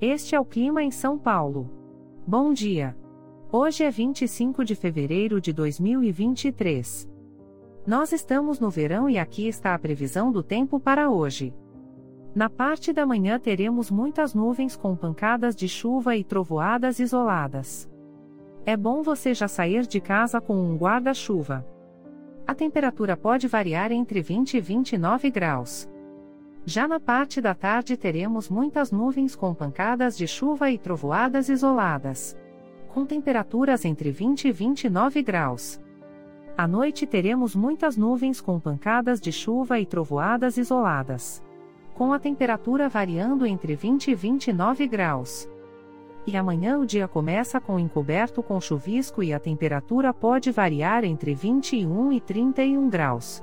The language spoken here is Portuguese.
Este é o clima em São Paulo. Bom dia. Hoje é 25 de fevereiro de 2023. Nós estamos no verão e aqui está a previsão do tempo para hoje. Na parte da manhã teremos muitas nuvens com pancadas de chuva e trovoadas isoladas. É bom você já sair de casa com um guarda-chuva. A temperatura pode variar entre 20 e 29 graus. Já na parte da tarde teremos muitas nuvens com pancadas de chuva e trovoadas isoladas. Com temperaturas entre 20 e 29 graus. À noite teremos muitas nuvens com pancadas de chuva e trovoadas isoladas com a temperatura variando entre 20 e 29 graus. E amanhã o dia começa com encoberto com chuvisco e a temperatura pode variar entre 21 e 31 graus.